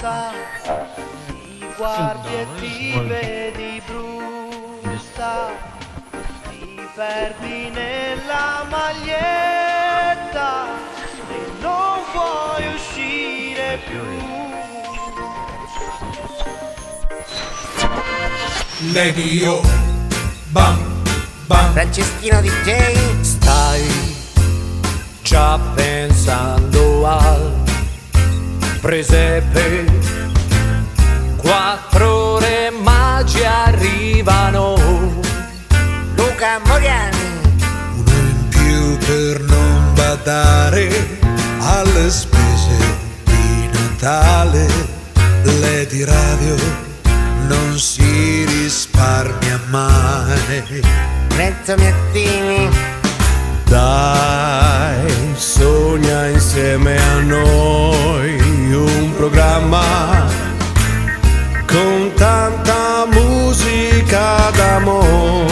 sta, ti guardi e ti vedi brutta, ti perdi nella maglietta e non vuoi uscire più. Radio Bam Bam Franceschino DJ Stai già pensando presepe. Quattro ore magi arrivano. Luca Moriani. Uno in più per non badare alle spese di Natale. Lady Radio non si risparmia mai. Renzo Miattini Dai, sogna insieme a noi programma con tanta musica d'amore.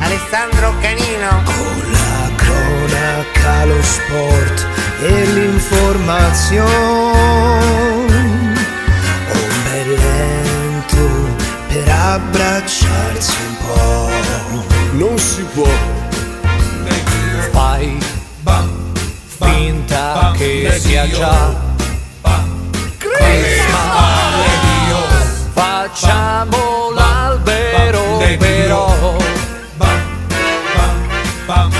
Alessandro Canino Con la cronaca, lo sport e l'informazione. Un bel lento per abbracciarsi un po'. Non si può. Fai Bam finta bam, che sia già Facciamo l'albero però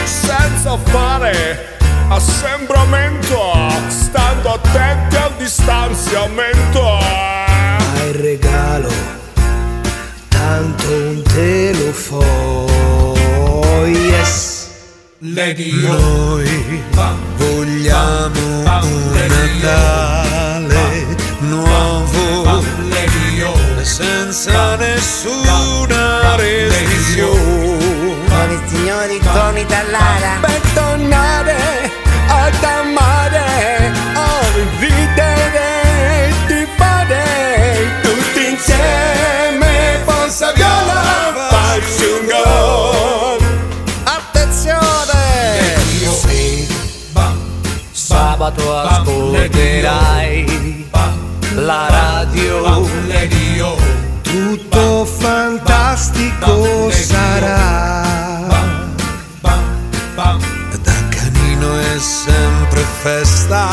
senza fare assembramento, stando attenti al distanziamento. Ma il regalo tanto un te lo fo yes Radio Noi Bam vogliamo Bam, Dallara per tornare ad amare a ridere di fare tutti insieme forza viola facci un gol. Attenzione! Bam sabato ascolterai la Radio. tutto fantastico sarà festa,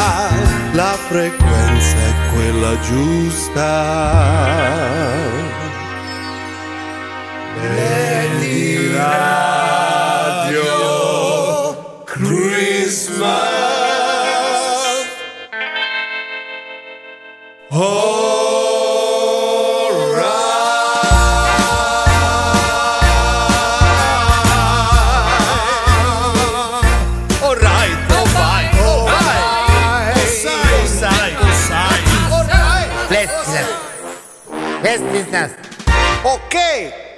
la frequenza è quella giusta. Lady Radio Christmas. alright Best business. Ok.